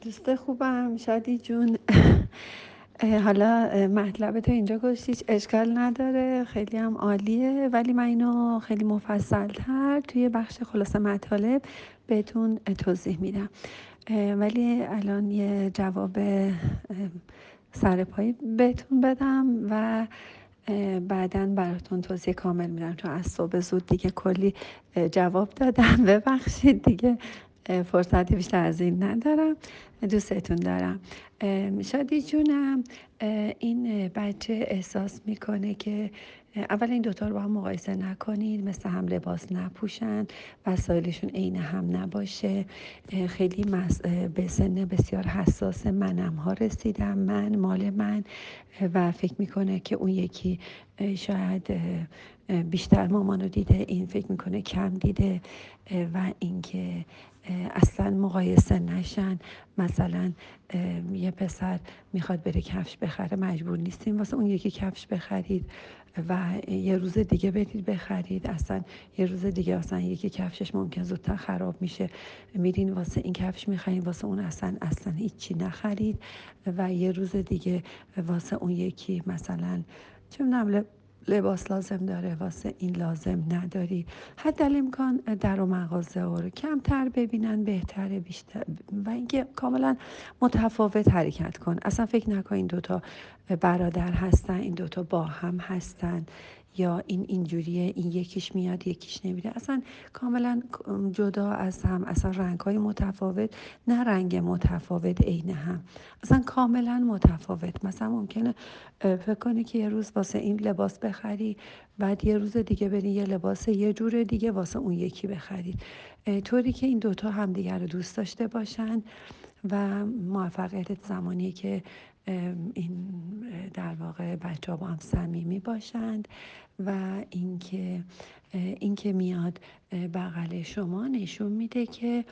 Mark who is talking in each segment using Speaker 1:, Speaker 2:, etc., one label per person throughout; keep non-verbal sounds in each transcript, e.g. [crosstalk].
Speaker 1: دوست خوبم شادی جون. [laughs] حالا مطلب تو اینجا گشتیش اشکال نداره. خیلی هم عالیه. ولی من اینو خیلی مفصل تر توی بخش خلاصه مطالب بهتون توضیح میدم. ولی الان یه جواب سرپایی بهتون بدم و بعدا براتون توضیح کامل میدم. چون از صبح زود دیگه کلی جواب دادم. [laughs] ببخشید دیگه. فرصت بیشتر از این ندارم. دوستتون دارم. شادی جونم این بچه احساس می‌کنه که اول این دوتا رو با هم مقایسه نکنید مثل هم لباس نپوشن وسایلشون عین هم نباشه. خیلی به سن بسیار حساس منم ها رسیدم من مال من. و فکر می‌کنه که اون یکی شاید بیشتر مامانو دیده این فکر می‌کنه کم دیده. و اینکه اصلا مقایسه نشن. مثلا یه پسر می‌خواد بره کفش بخره مجبور نیستیم. واسه اون یکی کفش بخرید و یه روز دیگه برید بخرید. اصلا یه روز دیگه اصلا یکی کفشش ممکن زودتر خراب میشه. میرین واسه این کفش می‌خرید واسه اون اصلا اصلا هیچی نخرید. و یه روز دیگه واسه اون یکی مثلا چه لباس لازم داره واسه این لازم نداری. حتی امکان در و مغازه رو کمتر ببینن بهتره بیشتر. و اینکه کاملا متفاوت حرکت کن. اصلا فکر نکن این دوتا برادر هستن این دوتا با هم هستن. یا این اینجوریه این یکیش میاد یکیش نمیره. اصلا کاملا جدا از هم اصلا رنگ های متفاوت نه رنگ متفاوت عین هم. اصلا کاملا متفاوت. مثلا ممکنه فکر کنی که یه روز واسه این لباس بخری بعد یه روز دیگه بری یه لباس یه جور دیگه واسه اون یکی بخرید. طوری که این دوتا همدیگر رو دوست داشته باشن و موفقیت زمانی که این واقع بچه ها با هم صمیمی باشند و اینکه اینکه میاد بغل شما نشون میده که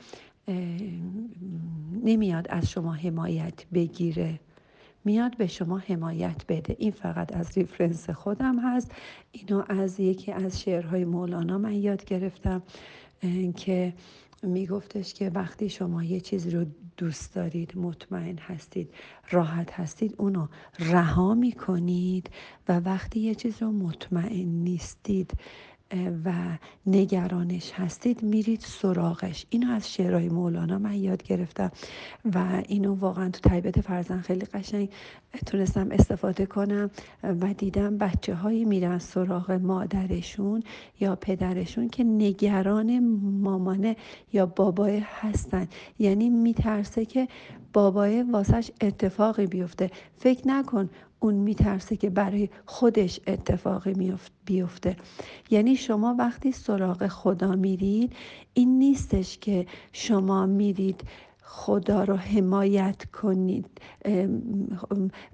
Speaker 1: نمیاد از شما حمایت بگیره. میاد به شما حمایت بده. این فقط از ریفرنس خودم هست. اینو از یکی از شعرهای مولانا من یاد گرفتم که میگفتش که وقتی شما یه چیزی رو دوست دارید مطمئن هستید راحت هستید اونو رها می‌کنید و وقتی یه چیز رو مطمئن نیستید و نگرانش هستید میرید سراغش. اینو از شعرهای مولانا من یاد گرفتم و اینو واقعا تو تربیت فرزن خیلی قشنگ تونستم استفاده کنم و دیدم بچه هایی میرن سراغ مادرشون یا پدرشون که نگران مامانه یا بابای هستن. یعنی میترسه که بابای واسش اتفاقی بیفته. فکر نکن اون میترسه که برای خودش اتفاقی بیفته. یعنی شما وقتی سراغ خدا میرید این نیستش که شما میرید خدا رو حمایت کنید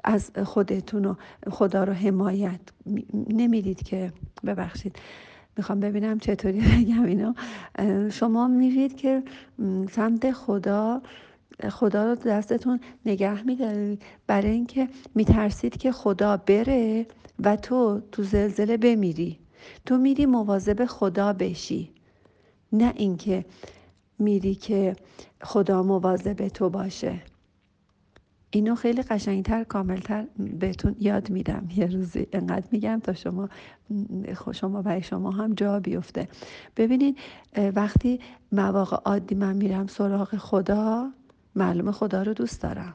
Speaker 1: از خودتون خدا رو حمایت نمیرید که ببخشید. می‌خوام ببینم چطوری [laughs] بگم اینا شما میرید که سمت خدا خدا رو دستتون نگه میدارید. برای اینکه میترسید که خدا بره و تو تو زلزله بمیری. تو میری مواظب خدا بشی. نه اینکه میری که خدا مواظب تو باشه. اینو خیلی قشنگتر کاملتر بهتون یاد میدم. یه روزی انقدر میگم تا شما شما برای شما هم جا بیفته. ببینید وقتی مواقع عادی من میرم سراغ خدا معلومه خدا رو دوست دارم.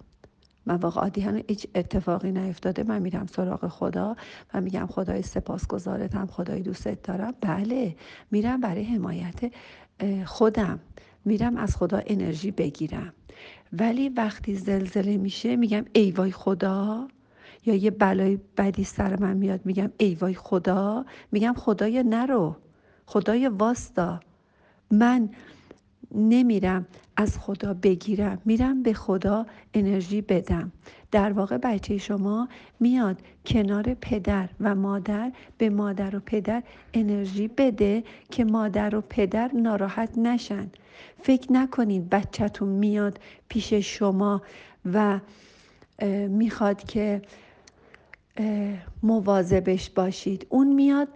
Speaker 1: من واقعا عادی هیچ اتفاقی نیفتاده. من میرم سراغ خدا و میگم خدای سپاسگزارتم خدای دوستت دارم. بله میرم برای حمایت خودم. میرم از خدا انرژی بگیرم. ولی وقتی زلزله میشه میگم ای وای خدا. یا یه بلای بدی سر من میاد میگم ای وای خدا. میگم خدای نرو. خدای واستا من نمیرم از خدا بگیرم میرم به خدا انرژی بدم. در واقع بچه شما میاد کنار پدر و مادر به مادر و پدر انرژی بده که مادر و پدر ناراحت نشن. فکر نکنید بچهتون میاد پیش شما و می‌خواد که مواظبش باشید. اون میاد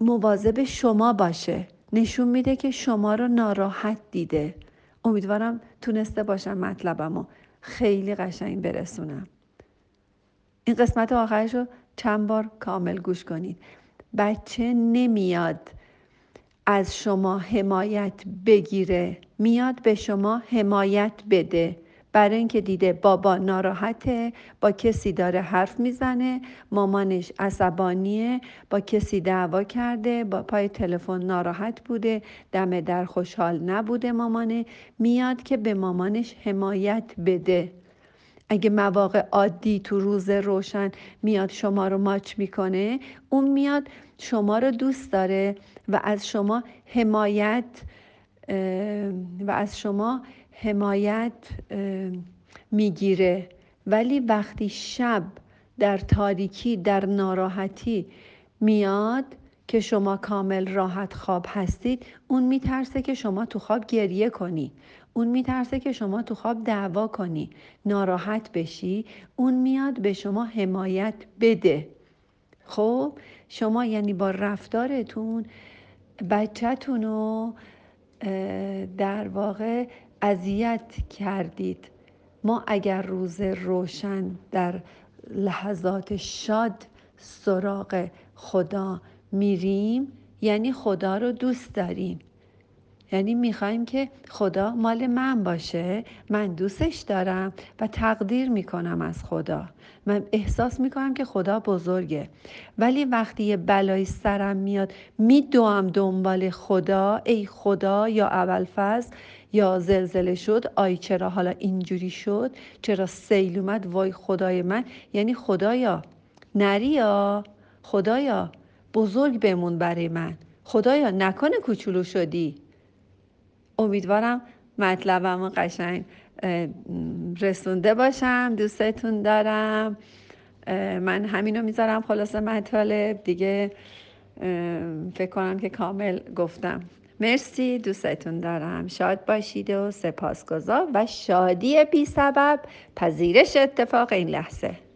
Speaker 1: مواظب شما باشه. نشون میده که شما رو ناراحت دیده. امیدوارم تونسته باشم مطلبم رو خیلی قشنگ برسونم. این قسمت آخرش رو چند بار کامل گوش کنید. بچه نمیاد از شما حمایت بگیره. میاد به شما حمایت بده. برای اینکه دیده بابا ناراحته با کسی داره حرف می‌زنه مامانش عصبانیه با کسی دعوا کرده با پای تلفن ناراحت بوده دم در خوشحال نبوده مامانه میاد که به مامانش حمایت بده. اگه مواقع عادی تو روز روشن میاد شما رو ماچ می‌کنه اون میاد شما رو دوست داره و از شما حمایت و از شما حمایت می‌گیره. ولی وقتی شب در تاریکی در ناراحتی میاد که شما کامل راحت خواب هستید اون میترسه که شما تو خواب گریه کنی. اون میترسه که شما تو خواب دعوا کنی. ناراحت بشی. اون میاد به شما حمایت بده. خب شما یعنی با رفتارتون بچهتون رو در واقع اذیت کردید. ما اگر روز روشن در لحظات شاد سراغ خدا میریم یعنی خدا رو دوست داریم. یعنی می‌خوایم که خدا مال من باشه من دوستش دارم و تقدیر می‌کنم از خدا. من احساس می‌کنم که خدا بزرگه. ولی وقتی یه بلای سرم میاد میدوام دنبال خدا ای خدا یا اول فصل یا زلزله شد آی چرا حالا اینجوری شد؟ چرا سیل اومد؟ وای خدای من. یعنی خدایا نریا خدایا بزرگ بمون برای من. خدایا نکنه کوچولو شدی. امیدوارم مطلبم قشنگ رسونده باشم. دوستتون دارم. من همینو می‌ذارم. خلاصه مطالب دیگه فکر کنم که کامل گفتم. مرسی. دوستتون دارم. شاد باشید و سپاسگزار و شادی بی سبب. پذیرش اتفاق این لحظه.